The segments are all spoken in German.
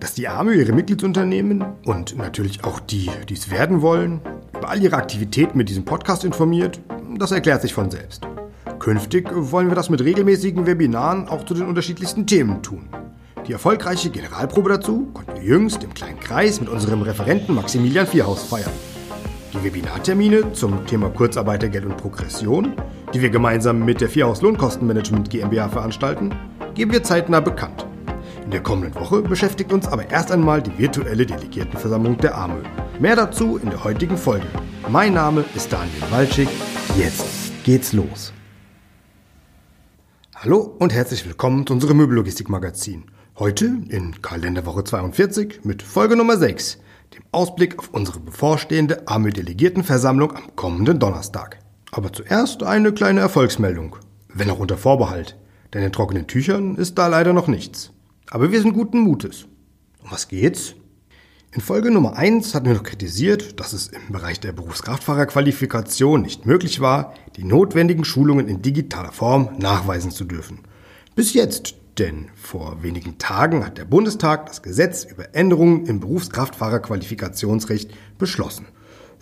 dass die AMÖ ihre Mitgliedsunternehmen und natürlich auch die, die es werden wollen, über all ihre Aktivitäten mit diesem Podcast informiert, das erklärt sich von selbst. Künftig wollen wir das mit regelmäßigen Webinaren auch zu den unterschiedlichsten Themen tun. Die erfolgreiche Generalprobe dazu konnten wir jüngst im kleinen Kreis mit unserem Referenten Maximilian Vierhaus feiern. Die Webinartermine zum Thema Kurzarbeitergeld und Progression, die wir gemeinsam mit der Vierhaus Lohnkostenmanagement GmbH veranstalten, geben wir zeitnah bekannt. In der kommenden Woche beschäftigt uns aber erst einmal die virtuelle Delegiertenversammlung der AMÖ. Mehr dazu in der heutigen Folge. Mein Name ist Daniel Walczyk. Jetzt geht's los. Hallo und herzlich willkommen zu unserem Möbellogistik-Magazin. Heute in Kalenderwoche 42 mit Folge Nummer 6, dem Ausblick auf unsere bevorstehende AMÖ-Delegiertenversammlung am kommenden Donnerstag. Aber zuerst eine kleine Erfolgsmeldung, wenn auch unter Vorbehalt, denn in trockenen Tüchern ist da leider noch nichts. Aber wir sind guten Mutes. Um was geht's? In Folge Nummer 1 hatten wir noch kritisiert, dass es im Bereich der Berufskraftfahrerqualifikation nicht möglich war, die notwendigen Schulungen in digitaler Form nachweisen zu dürfen. Bis jetzt denn vor wenigen Tagen hat der Bundestag das Gesetz über Änderungen im Berufskraftfahrerqualifikationsrecht beschlossen.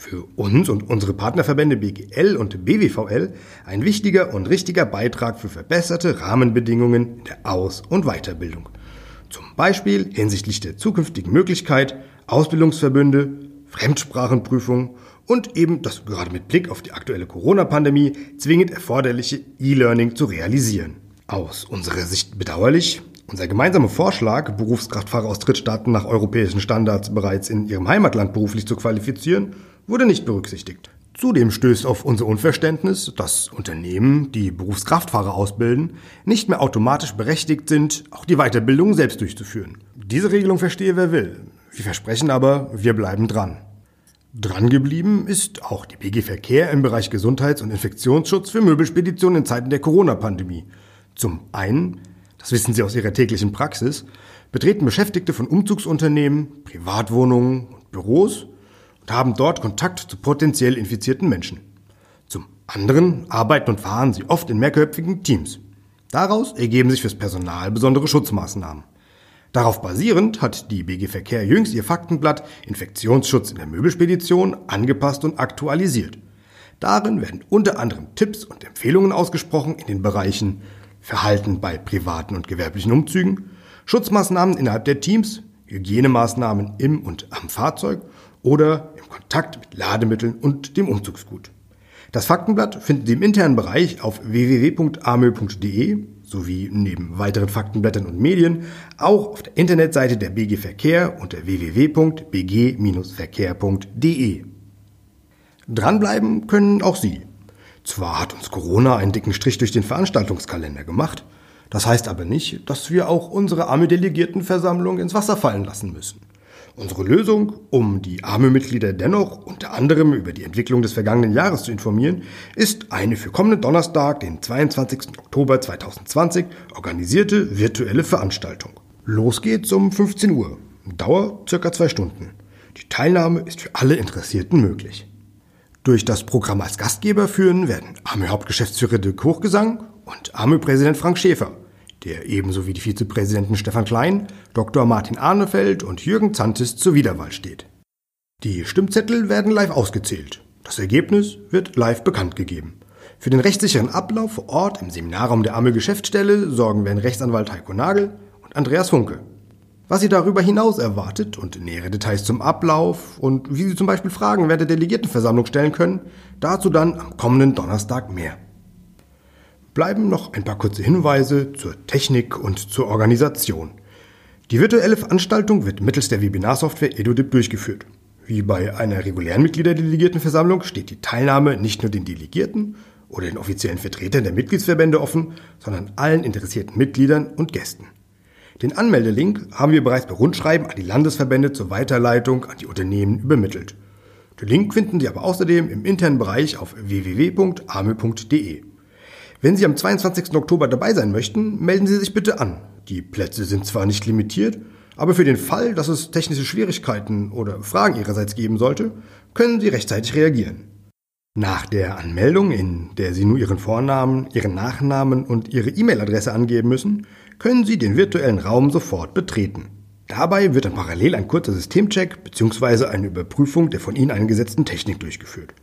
Für uns und unsere Partnerverbände BGL und BWVL ein wichtiger und richtiger Beitrag für verbesserte Rahmenbedingungen in der Aus- und Weiterbildung. Zum Beispiel hinsichtlich der zukünftigen Möglichkeit, Ausbildungsverbünde, Fremdsprachenprüfung und eben das gerade mit Blick auf die aktuelle Corona-Pandemie zwingend erforderliche E-Learning zu realisieren. Aus unserer Sicht bedauerlich. Unser gemeinsamer Vorschlag, Berufskraftfahrer aus Drittstaaten nach europäischen Standards bereits in ihrem Heimatland beruflich zu qualifizieren, wurde nicht berücksichtigt. Zudem stößt auf unser Unverständnis, dass Unternehmen, die Berufskraftfahrer ausbilden, nicht mehr automatisch berechtigt sind, auch die Weiterbildung selbst durchzuführen. Diese Regelung verstehe wer will. Wir versprechen aber, wir bleiben dran. Dran geblieben ist auch die BG Verkehr im Bereich Gesundheits- und Infektionsschutz für Möbelspeditionen in Zeiten der Corona-Pandemie. Zum einen, das wissen Sie aus Ihrer täglichen Praxis, betreten Beschäftigte von Umzugsunternehmen, Privatwohnungen und Büros und haben dort Kontakt zu potenziell infizierten Menschen. Zum anderen arbeiten und fahren sie oft in mehrköpfigen Teams. Daraus ergeben sich fürs Personal besondere Schutzmaßnahmen. Darauf basierend hat die BG Verkehr jüngst ihr Faktenblatt Infektionsschutz in der Möbelspedition angepasst und aktualisiert. Darin werden unter anderem Tipps und Empfehlungen ausgesprochen in den Bereichen Verhalten bei privaten und gewerblichen Umzügen, Schutzmaßnahmen innerhalb der Teams, Hygienemaßnahmen im und am Fahrzeug oder im Kontakt mit Lademitteln und dem Umzugsgut. Das Faktenblatt finden Sie im internen Bereich auf www.amö.de sowie neben weiteren Faktenblättern und Medien auch auf der Internetseite der BG Verkehr unter www.bg-verkehr.de. Dranbleiben können auch Sie. Zwar hat uns Corona einen dicken Strich durch den Veranstaltungskalender gemacht, das heißt aber nicht, dass wir auch unsere arme Delegiertenversammlung ins Wasser fallen lassen müssen. Unsere Lösung, um die arme Mitglieder dennoch unter anderem über die Entwicklung des vergangenen Jahres zu informieren, ist eine für kommenden Donnerstag, den 22. Oktober 2020, organisierte virtuelle Veranstaltung. Los geht's um 15 Uhr. Dauer circa zwei Stunden. Die Teilnahme ist für alle Interessierten möglich. Durch das Programm als Gastgeber führen werden AME-Hauptgeschäftsführer Dirk Hochgesang und AME-Präsident Frank Schäfer, der ebenso wie die Vizepräsidenten Stefan Klein, Dr. Martin Arnefeld und Jürgen Zantis zur Wiederwahl steht. Die Stimmzettel werden live ausgezählt. Das Ergebnis wird live bekannt gegeben. Für den rechtssicheren Ablauf vor Ort im Seminarraum der AME-Geschäftsstelle sorgen werden Rechtsanwalt Heiko Nagel und Andreas Funke. Was Sie darüber hinaus erwartet und nähere Details zum Ablauf und wie Sie zum Beispiel Fragen während der Delegiertenversammlung stellen können, dazu dann am kommenden Donnerstag mehr. Bleiben noch ein paar kurze Hinweise zur Technik und zur Organisation. Die virtuelle Veranstaltung wird mittels der Webinarsoftware EduDip durchgeführt. Wie bei einer regulären Mitgliederdelegiertenversammlung steht die Teilnahme nicht nur den Delegierten oder den offiziellen Vertretern der Mitgliedsverbände offen, sondern allen interessierten Mitgliedern und Gästen. Den Anmeldelink haben wir bereits bei Rundschreiben an die Landesverbände zur Weiterleitung an die Unternehmen übermittelt. Den Link finden Sie aber außerdem im internen Bereich auf www.ame.de. Wenn Sie am 22. Oktober dabei sein möchten, melden Sie sich bitte an. Die Plätze sind zwar nicht limitiert, aber für den Fall, dass es technische Schwierigkeiten oder Fragen Ihrerseits geben sollte, können Sie rechtzeitig reagieren. Nach der Anmeldung, in der Sie nur Ihren Vornamen, Ihren Nachnamen und Ihre E-Mail-Adresse angeben müssen, können Sie den virtuellen Raum sofort betreten. Dabei wird dann parallel ein kurzer Systemcheck bzw. eine Überprüfung der von Ihnen eingesetzten Technik durchgeführt.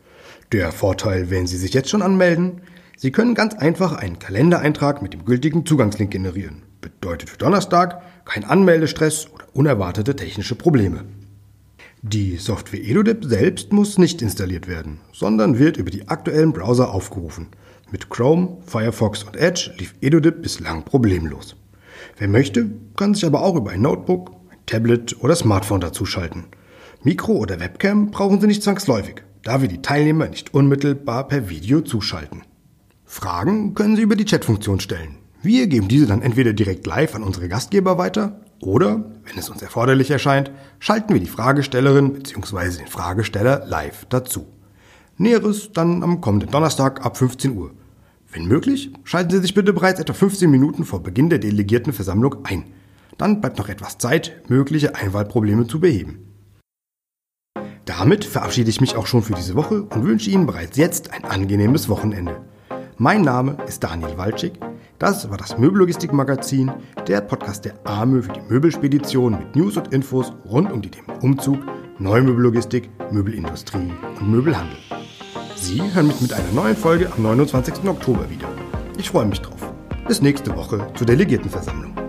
Der Vorteil, wenn Sie sich jetzt schon anmelden, Sie können ganz einfach einen Kalendereintrag mit dem gültigen Zugangslink generieren. Bedeutet für Donnerstag kein Anmeldestress oder unerwartete technische Probleme. Die Software EduDip selbst muss nicht installiert werden, sondern wird über die aktuellen Browser aufgerufen. Mit Chrome, Firefox und Edge lief EduDip bislang problemlos. Wer möchte, kann sich aber auch über ein Notebook, ein Tablet oder Smartphone dazuschalten. Mikro oder Webcam brauchen Sie nicht zwangsläufig, da wir die Teilnehmer nicht unmittelbar per Video zuschalten. Fragen können Sie über die Chatfunktion stellen. Wir geben diese dann entweder direkt live an unsere Gastgeber weiter oder, wenn es uns erforderlich erscheint, schalten wir die Fragestellerin bzw. den Fragesteller live dazu. Näheres dann am kommenden Donnerstag ab 15 Uhr. Wenn möglich, schalten Sie sich bitte bereits etwa 15 Minuten vor Beginn der Delegiertenversammlung ein. Dann bleibt noch etwas Zeit, mögliche Einwahlprobleme zu beheben. Damit verabschiede ich mich auch schon für diese Woche und wünsche Ihnen bereits jetzt ein angenehmes Wochenende. Mein Name ist Daniel Walczyk. Das war das Möbellogistik-Magazin, der Podcast der AMÖ für die Möbelspedition mit News und Infos rund um die Themen Umzug, Neumöbellogistik, Möbelindustrie und Möbelhandel. Sie hören mich mit einer neuen Folge am 29. Oktober wieder. Ich freue mich drauf. Bis nächste Woche zur Delegiertenversammlung.